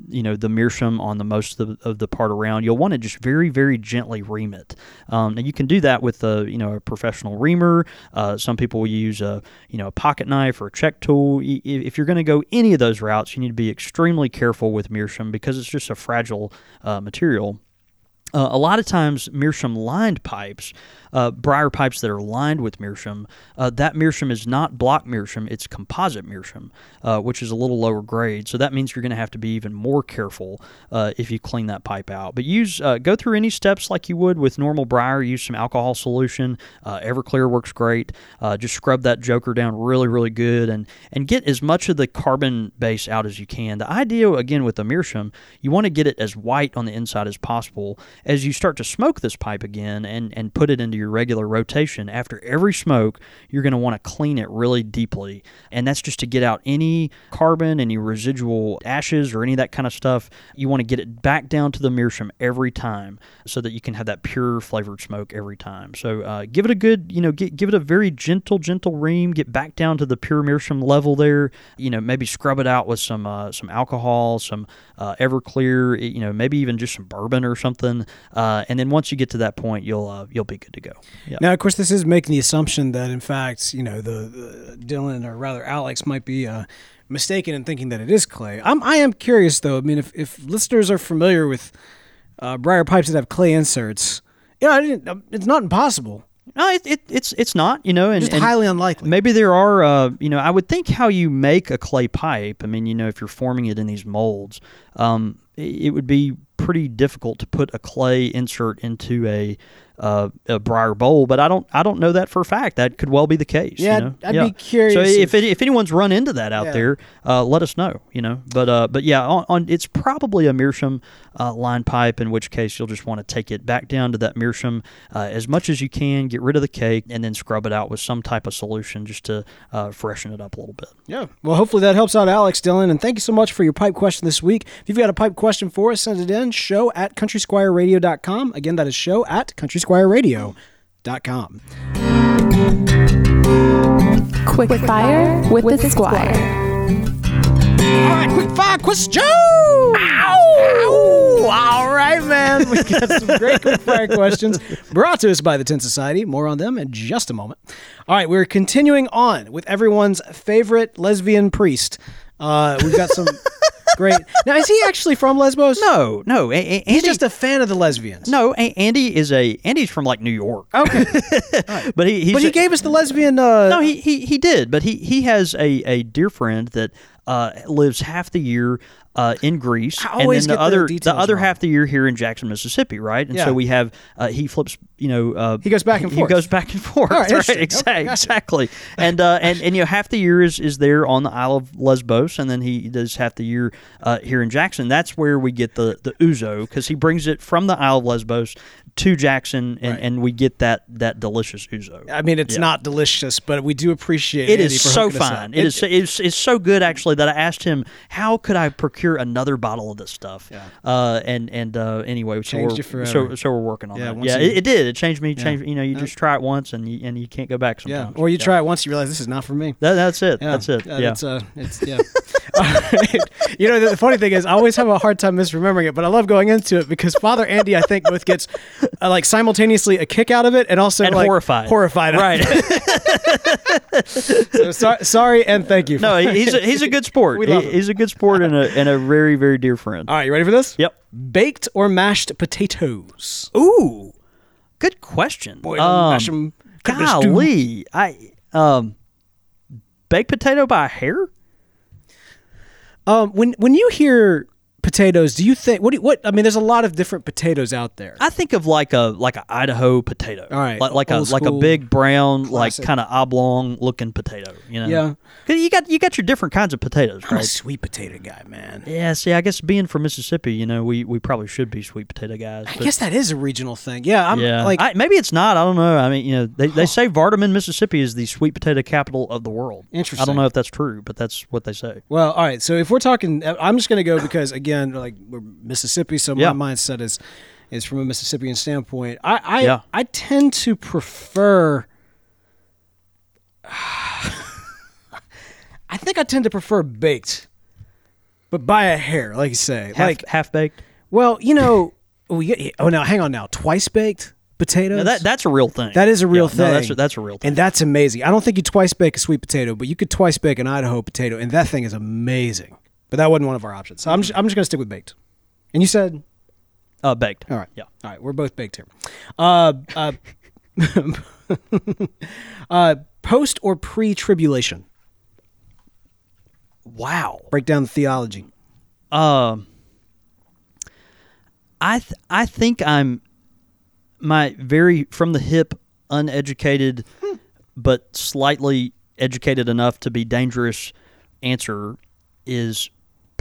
you know, the meerschaum on the most of the, of the part around, you'll want to just very, very gently ream it. Um, you can do that with a, you know, a professional reamer. Uh, some people will use a, you know, a pocket knife or a check tool. If you're going to go any of those routes, you need to be extremely careful with meerschaum because it's just a fragile uh, material. Uh, a lot of times, meerschaum lined pipes, uh, briar pipes that are lined with meerschaum, uh, that meerschaum is not block meerschaum, it's composite meerschaum, uh, which is a little lower grade. So that means you're going to have to be even more careful uh, if you clean that pipe out. But use uh, go through any steps like you would with normal briar. Use some alcohol solution. Uh, Everclear works great. Just scrub that joker down really, really good, and and get as much of the carbon base out as you can. The idea again with the meerschaum, you want to get it as white on the inside as possible as you start to smoke this pipe again and, and put it into your regular rotation, after every smoke, you're going to want to clean it really deeply. And that's just to get out any carbon, any residual ashes, or any of that kind of stuff. You want to get it back down to the meerschaum every time so that you can have that pure flavored smoke every time. So uh, give it a good, you know, get, give it a very gentle, gentle ream. Get back down to the pure meerschaum level there. You know, maybe scrub it out with some uh, some alcohol, some uh, Everclear, you know, maybe even just some bourbon or something. Uh, and then once you get to that point, you'll uh, you'll be good to go. Yeah. Now, of course, this is making the assumption that, in fact, you know, the, the Dylan or rather Alex might be uh, mistaken in thinking that it is clay. I'm, I am curious, though. I mean, if, if listeners are familiar with uh, briar pipes that have clay inserts, yeah, I didn't, um, it's not impossible. No, it, it, it's it's not, you know, and, Just and highly unlikely. Maybe there are, uh, you know, I would think how you make a clay pipe. I mean, you know, if you're forming it in these molds, um, it, it would be pretty difficult to put a clay insert into a uh, a briar bowl. But I don't, I don't know that for a fact. That could well be the case. you Yeah, know? I'd be curious So if if- if anyone's run into that out Yeah. there, uh, let us know. You know, but uh, but yeah, on, on it's probably a meerschaum uh, line pipe. In which case, you'll just want to take it back down to that meerschaum uh, as much as you can, get rid of the cake, and then scrub it out with some type of solution just to uh, freshen it up a little bit. Yeah. Well, hopefully that helps out Alex Dylan. And thank you so much for your pipe question this week. If you've got a pipe question for us, send it in. Show at countrysquireradio.com. Again, that is show at countrysquireradio.com. Quick fire with the squire. All right, quick fire question. Ow! All right, man. We got some great quick fire questions brought to us by the Tin Society. More on them in just a moment. All right, we're continuing on with everyone's favorite lesbian priest. Uh, we've got some great. Now, is he actually from Lesbos? No, no, a- a- He's just a fan of the lesbians. no. A- Andy is a Andy's from like New York, Okay. but he he's but he a- gave us the lesbian. Uh, No, he, he he did, but he he has a, a dear friend that uh, lives half the year uh, in Greece, I and always then get the the other the details other wrong. half the year here in Jackson, Mississippi, right? And Yeah. so we have uh, he flips, you know, uh, He goes back and he forth. goes back and forth, right, right? interesting. Okay, Exactly, gotcha. exactly. And uh, and and you know, half the year is is there on the Isle of Lesbos, and then he does half the year uh, here in Jackson. That's where we get the the ouzo because he brings it from the Isle of Lesbos to Jackson, and, Right. and we get that that delicious ouzo. I mean, it's Yeah. not delicious, but we do appreciate It Andy is so hooking us up. fine. It is. It's, it's so good actually that I asked him how could I procure another bottle of this stuff. Yeah. Uh, and and uh, anyway, so we're, so so we're working on Yeah, that. Yeah, it, it did. It changed me. Yeah. Changed. You know, you just try it once and you and you can't go back. Yeah, Sometimes. or you try it once, you realize this is not for me. That, that's it. Yeah, That's it. Yeah, Yeah. That's, uh, it's yeah. You know, the, the funny thing is, I always have a hard time misremembering it, but I love going into it because Father Andy, I think, both gets uh, like simultaneously a kick out of it and also and like horrified. Horrified. Right. So, so, sorry and thank you. no, he's a, he's a good sport. We love He- he's a good sport and a and a very very dear friend. All right, you ready for this? Yep. Baked or mashed potatoes? Ooh, good question. Boy, Um, mash 'em, cook golly, I um, baked potato by hair. Um, when when you hear potatoes, do you think what? Do you, what I mean, there's a lot of different potatoes out there. I think of like a like a Idaho potato. All right, like, like a like a big brown, like kind of oblong looking potato. You know. Yeah. 'Cause you got you got your different kinds of potatoes, I'm a right? sweet potato guy, man. Yeah. See, I guess being from Mississippi, you know, we, we probably should be sweet potato guys. I guess that is a regional thing. Yeah, I'm yeah. like I, maybe it's not. I don't know. I mean, you know, they, they say Vardaman, Mississippi, is the sweet potato capital of the world. Interesting. I don't know if that's true, but that's what they say. Well, all right. So if we're talking, I'm just going to go because again, like we're Mississippi, so Yeah. my mindset is is from a Mississippian standpoint. I I, Yeah. I tend to prefer. I think I tend to prefer baked, but by a hair, like you say. Half like, half baked. well, you know, oh, we get, oh now hang on now, twice baked potatoes. No, that that's a real thing. That is a real Yeah, no, that's thing. a, that's a real thing. and that's amazing. I don't think you twice bake a sweet potato, but you could twice bake an Idaho potato, and that thing is amazing. But that wasn't one of our options. So I'm just, I'm just going to stick with baked. And you said, uh, baked. all right, Yeah. all right, we're both baked here. Uh, uh, uh, post or pre tribulation? Wow. Break down the theology. Um, I th- I think I'm my very from the hip, uneducated, but slightly educated enough to be dangerous. Answer is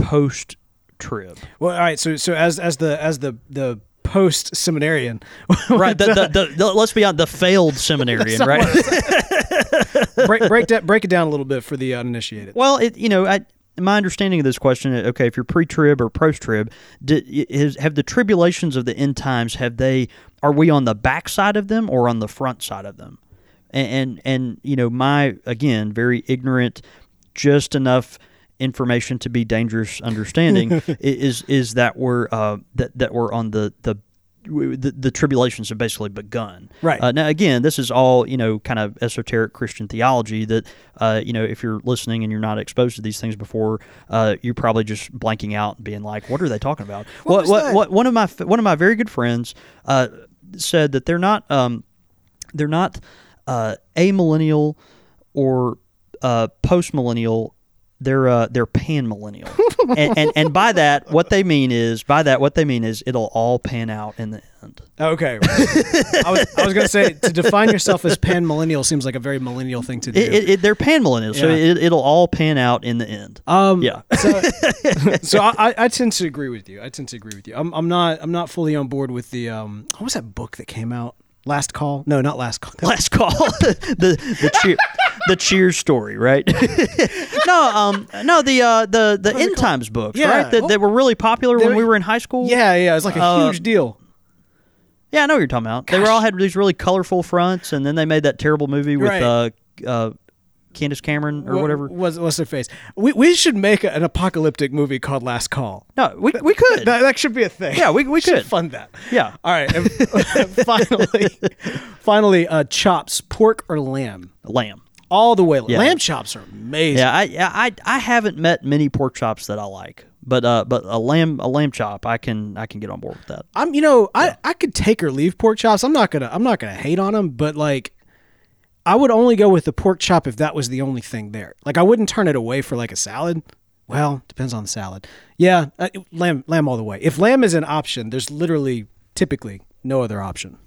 post trib. Well, all right. So, so as as the as the the post seminarian, right. The, the, the, the- let's be honest. The failed seminarian. right. break break that break it down a little bit for the uninitiated. Well, it you know, I, my understanding of this question, uh, okay, if you're pre-trib or post-trib, did, is, have the tribulations of the end times have they are we on the back side of them or on the front side of them? And and, and you know, my again very ignorant, just enough information to be dangerous understanding is is that we're uh, that that we're on the the the, the tribulations have basically begun. Right. Uh, now, again, this is all you know, kind of esoteric Christian theology. That uh, you know, if you're listening and you're not exposed to these things before, uh, you're probably just blanking out and being like, "What are they talking about?" What what, what one of my one of my very good friends uh, said that they're not um, they're not uh, amillennial or uh, post millennial. They're uh, they're pan millennial, and, and and by that what they mean is by that what they mean is it'll all pan out in the end. Okay. I was, I was going to say to define yourself as pan millennial seems like a very millennial thing to do. It, it, it, they're pan millennials, so Yeah. it, it'll all pan out in the end. um, yeah. So, so I, I- I tend to agree with you. I tend to agree with you. I'm, I'm not. I'm not fully on board with the. Um, what was that book that came out? Last call? No, not last call. Last call, the the cheer, the Cheers story, right? no, um, no, the uh, the the end times books, Yeah. right? That, that were really popular They when we were in high school. Yeah, yeah. It's like a Uh, huge deal. yeah, I know what you're talking about. They were all had these really colorful fronts, and then they made that terrible movie with Right. uh, uh, Candace Cameron or What- whatever. Was what's their face? We, we should make a- an apocalyptic movie called Last Call. No, we we could. That, that should be a thing. Yeah, we- we should could. fund that. Yeah. All right. And finally, finally, uh, chops, pork or lamb? Lamb. All the way. Yeah. Lamb chops are amazing. Yeah, I, I I haven't met many pork chops that I like, but uh, but a lamb a lamb chop, I can I can get on board with that. I'm, you know, I, I could take or leave pork chops. I'm not gonna, I'm not gonna hate on them, but like, I would only go with the pork chop if that was the only thing there. Like, I wouldn't turn it away for like a salad. Well, depends on the salad. Yeah, uh, lamb, lamb all the way. If lamb is an option, there's literally, typically, no other option.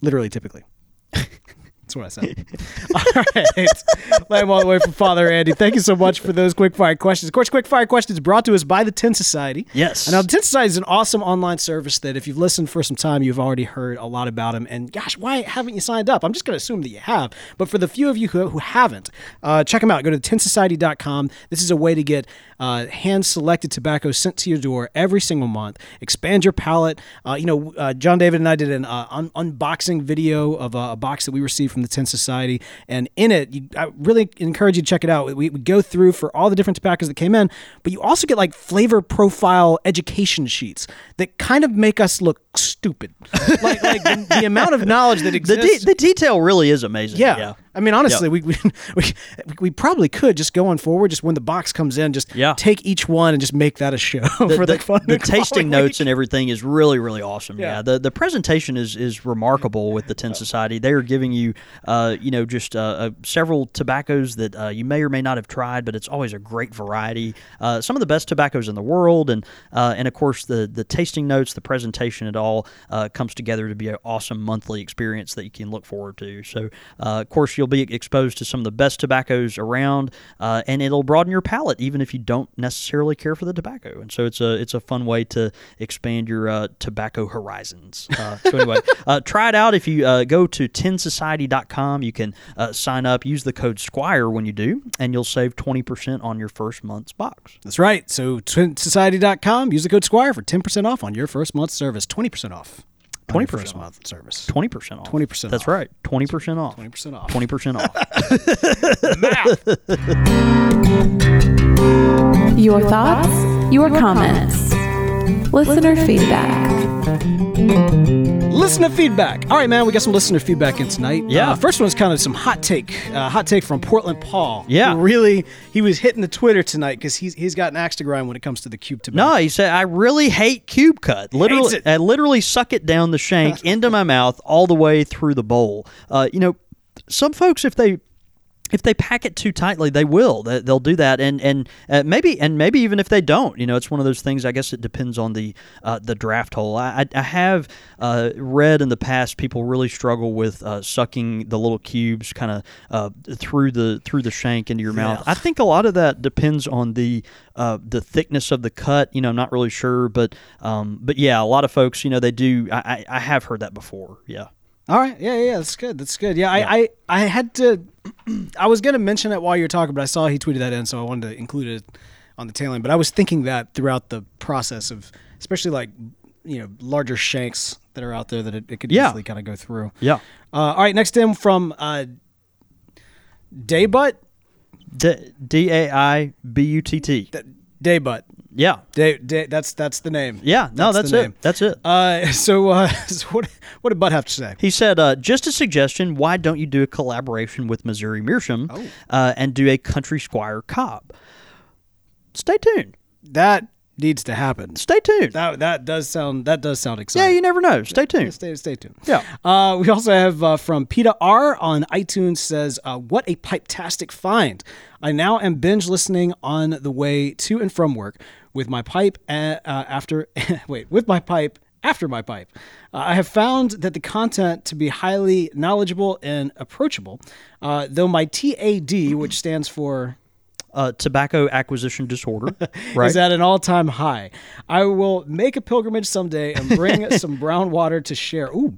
Literally, typically. That's what I said. all right. Lamb all the way from Father Andy. Thank you so much for those quick fire questions. Of course, quick fire questions brought to us by the Tin Society. Yes. And now the Tin Society is an awesome online service that if you've listened for some time, you've already heard a lot about them. And gosh, why haven't you signed up? I'm just going to assume that you have. But for the few of you who, who haven't, uh, check them out. Go to tinsociety.com. This is a way to get uh, hand selected tobacco sent to your door every single month. Expand your palate. Uh, you know, uh, John David and I did an uh, un- unboxing video of a, a box that we received from the Tin Society, and in it, you, I really encourage you to check it out. We, we go through for all the different tobaccos that came in, but you also get like flavor profile education sheets that kind of make us look stupid. like, like the, the amount of knowledge that The, exists. de- the detail really is amazing. Yeah. yeah. I mean, honestly, we, we, we we probably could just going forward, just when the box comes in, just Yeah. take each one and just make that a show the, for the, the, fun. the the tasting notes week. and everything is really really awesome. Yeah. Yeah, the the presentation is is remarkable with the Tin Society. They are giving you, uh, you know, just uh, uh, several tobaccos that uh, you may or may not have tried, but it's always a great variety. Uh, some of the best tobaccos in the world, and uh, and of course the the tasting notes, the presentation, it all uh, comes together to be an awesome monthly experience that you can look forward to. So, uh, of course, you'll be exposed to some of the best tobaccos around, uh, and it'll broaden your palate, even if you don't necessarily care for the tobacco. And so, it's a it's a fun way to expand your uh, tobacco horizons. Uh, so anyway, uh, try it out. If you uh, go to tinsociety.com, you can sign up. Use the code Squire when you do, and you'll save twenty percent on your first month's box. That's right. So tinsociety.com, use the code Squire for 10% off on your first month's service, 20% off. On your 20% first off. month service. Twenty percent off. 20% That's off. right. Twenty percent off. 20% off. Twenty percent off. Your thoughts, your comments, listener feedback. Listener feedback. All right, man, we got some listener feedback in tonight. Yeah. Uh, first one's kind of some hot take. Uh, hot take from Portland Paul. Yeah. Really, he was hitting the Twitter tonight because he's, he's got an axe to grind when it comes to the cube tobacco. No, he said I really hate cube cut. Literally, it. I literally suck it down the shank into my mouth all the way through the bowl. Uh, you know, some folks if they if they pack it too tightly, they will. They- They'll do that, and and uh, maybe and maybe even if they don't, you know, it's one of those things. I guess it depends on the uh, the draft hole. I, I, have uh, read in the past people really struggle with uh, sucking the little cubes kind of uh, through the through the shank into your mouth. I think a lot of that depends on the uh, the thickness of the cut. You know, I'm not really sure, but um, but yeah, a lot of folks, you know, they do. I, I, I have heard that before. Yeah. All right. Yeah, yeah, that's good. That's good. Yeah, I, I, I had to. I was gonna mention it while you were talking, but I saw he tweeted that in, so I wanted to include it on the tail end. But I was thinking that throughout the process of, especially like, you know, larger shanks that are out there that it, it could Yeah. easily kind of go through. Yeah. Uh, all right. Next in from uh, Daibutt. D A I B U T T. Daibutt. Yeah. Day, day, that's that's the name. Yeah. No, that's, the it. name. That's it. Uh, so, uh, so what what did Bud have to say? He said, uh, just a suggestion. Why don't you do a collaboration with Missouri Meerschaum Oh. uh, and do a Country Squire Cob? Stay tuned. That needs to happen. Stay tuned. That that does sound that does sound exciting. yeah, you never know. Stay tuned. Stay stay tuned. Yeah. Uh, we also have uh, from Peter R on iTunes says, uh, "What a pipe-tastic find! I now am binge listening on the way to and from work with my pipe uh, uh, after wait with my pipe." After my pipe, uh, I have found that the content to be highly knowledgeable and approachable. Uh, though my TAD, which stands for Uh, tobacco acquisition disorder, right? is at an all-time high. I will make a pilgrimage someday and bring some brown water to share. Ooh,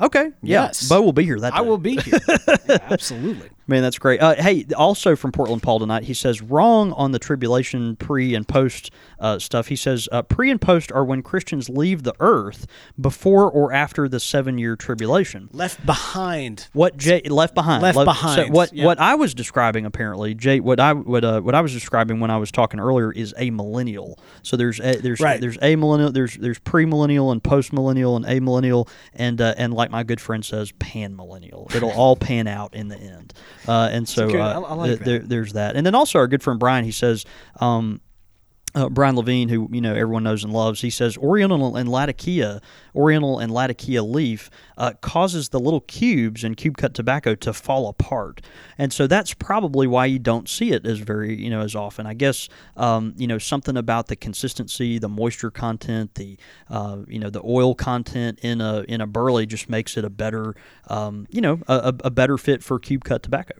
Okay. Yeah. Yes. Beau will be here that day. I will be here. Yeah, absolutely. Man, that's great. Uh, hey, also from Portland Paul tonight, he says wrong on the tribulation pre and post uh, stuff. He says uh, pre and post are when Christians leave the earth before or after the seven year tribulation. Left behind. What Jay left behind? Left so behind, what yeah. what I was describing apparently, Jay. What I what uh, what I was describing when I was talking earlier is amillennial. So there's a, there's Right. there's a millennial, there's there's pre millennial and post millennial and amillennial and uh, and like my good friend says, pan millennial. It'll all pan out in the end. Uh, and so uh, I- I like th- that. there- there's that. And then also our good friend Brian, he says. Um, uh, Brian Levine, who you know everyone knows and loves, he says Oriental and Latakia, Oriental and Latakia leaf uh, causes the little cubes in cube cut tobacco to fall apart, and so that's probably why you don't see it as very you know as often. I guess um, you know something about the consistency, the moisture content, the uh, you know the oil content in a in a burley just makes it a better um, you know a, a better fit for cube cut tobacco.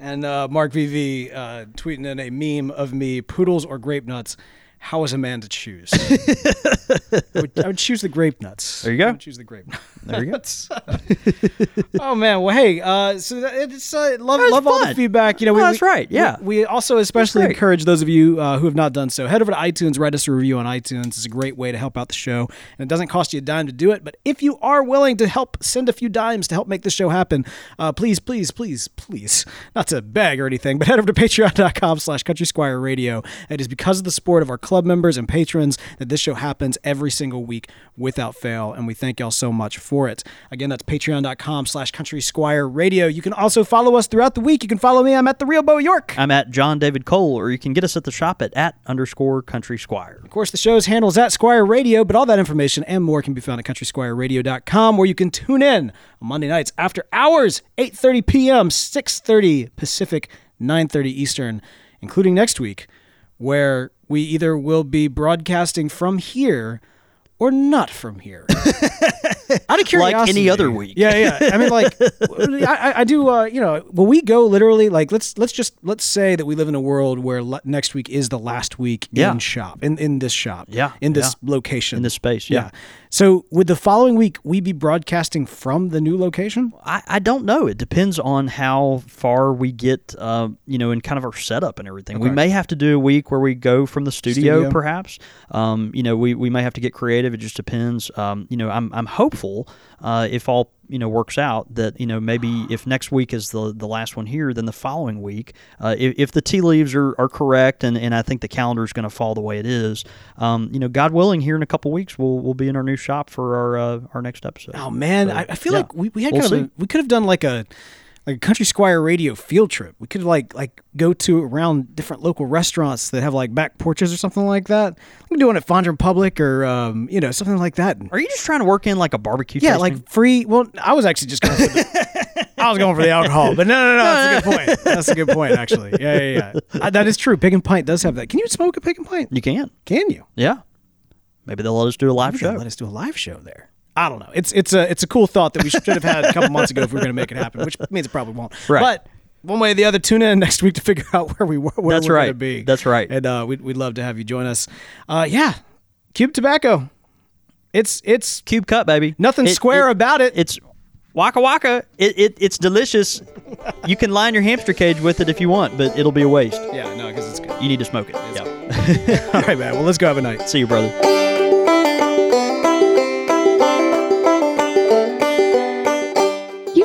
And uh, Mark VV uh, tweeting in a meme of me, poodles or grape nuts. How is a man to choose? I, would, I would choose the grape nuts. There you go. I would choose the grape nuts. There you go. oh man, well hey, uh, so that- it's uh, love was love all the fun. feedback. You know, Oh, that's right, yeah. we, we also especially great. encourage those of you uh, who have not done so. Head over to iTunes, write us a review on iTunes. It's a great way to help out the show, and it doesn't cost you a dime to do it. But if you are willing to help send a few dimes to help make the show happen, uh, please, please, please, please, not to beg or anything, but head over to Patreon.com/slash Country Squire Radio. It is because of the support of our club members and patrons that this show happens every single week without fail, and we thank y'all so much for it. Again, that's patreon.com slash country squire radio. You can also follow us throughout the week. You can follow me. I'm at the real Beau York. I'm at John David Cole, or you can get us at the shop at at underscore country squire. Of course, the show's handles at Squire Radio, but all that information and more can be found at countrysquireradio.com, where you can tune in on Monday nights after hours, 8.30 p.m., 6.30 Pacific, 9.30 Eastern, including next week, where we either will be broadcasting from here or not from here. Out of curiosity, Like any other week. Yeah, yeah. I mean, like, I, I- do. Uh, you know, will we go literally? Like, let's let's just let's say that we live in a world where le- next week is the last week Yeah. in shop in in this shop. Yeah, in this yeah. location, In this space, yeah. So, would the following week we be broadcasting from the new location? I, I don't know. It depends on how far we get, uh, you know, in kind of our setup and everything. We may have to do a week where we go from the studio, Studio. perhaps. Um, you know, we, we may have to get creative. It just depends. Um, you know, I'm, I'm hopeful uh, if all you know works out that you know maybe if next week is the the last one here, then the following week, uh, if, if the tea leaves are, are correct and, and I think the calendar is going to fall the way it is, um, you know, God willing, here in a couple weeks we'll we'll be in our new shop for our uh, our next episode. Oh man, So, I, I feel yeah. like we, we had We'll kind of a, we could have done like a like a country squire radio field trip. We could like like go to around different local restaurants that have like back porches or something like that. I'm doing it at Fondren Public or um, you know something like that. Are you just trying to work in like a barbecue? Yeah, like free. Well, I was actually just going for the, I was going for the alcohol, but no, no, no. That's a good point. That's a good point, actually. Yeah, yeah, yeah. Uh, that is true. Pig and Pint does have that. Can you smoke a Pig and Pint? you can. Can you? Yeah. Maybe they'll let us do a live Maybe show. Let us do a live show there. I don't know. It's it's a it's a cool thought that we should have had a couple months ago if we were going to make it happen, which means it probably won't. Right. But one way or the other, tune in next week to figure out where we were. Where That's we're right. Gonna be. That's right. And uh, we'd we'd love to have you join us. Uh, yeah, Cube Tobacco. It's it's Cube cut, baby. nothing It- square it- about it. It's waka waka. It, it it's delicious. you can line your hamster cage with it if you want, but it'll be a waste. yeah, no, because it's good. You need to smoke it. Yeah. All right, man. Well, let's go have a night. See you, brother.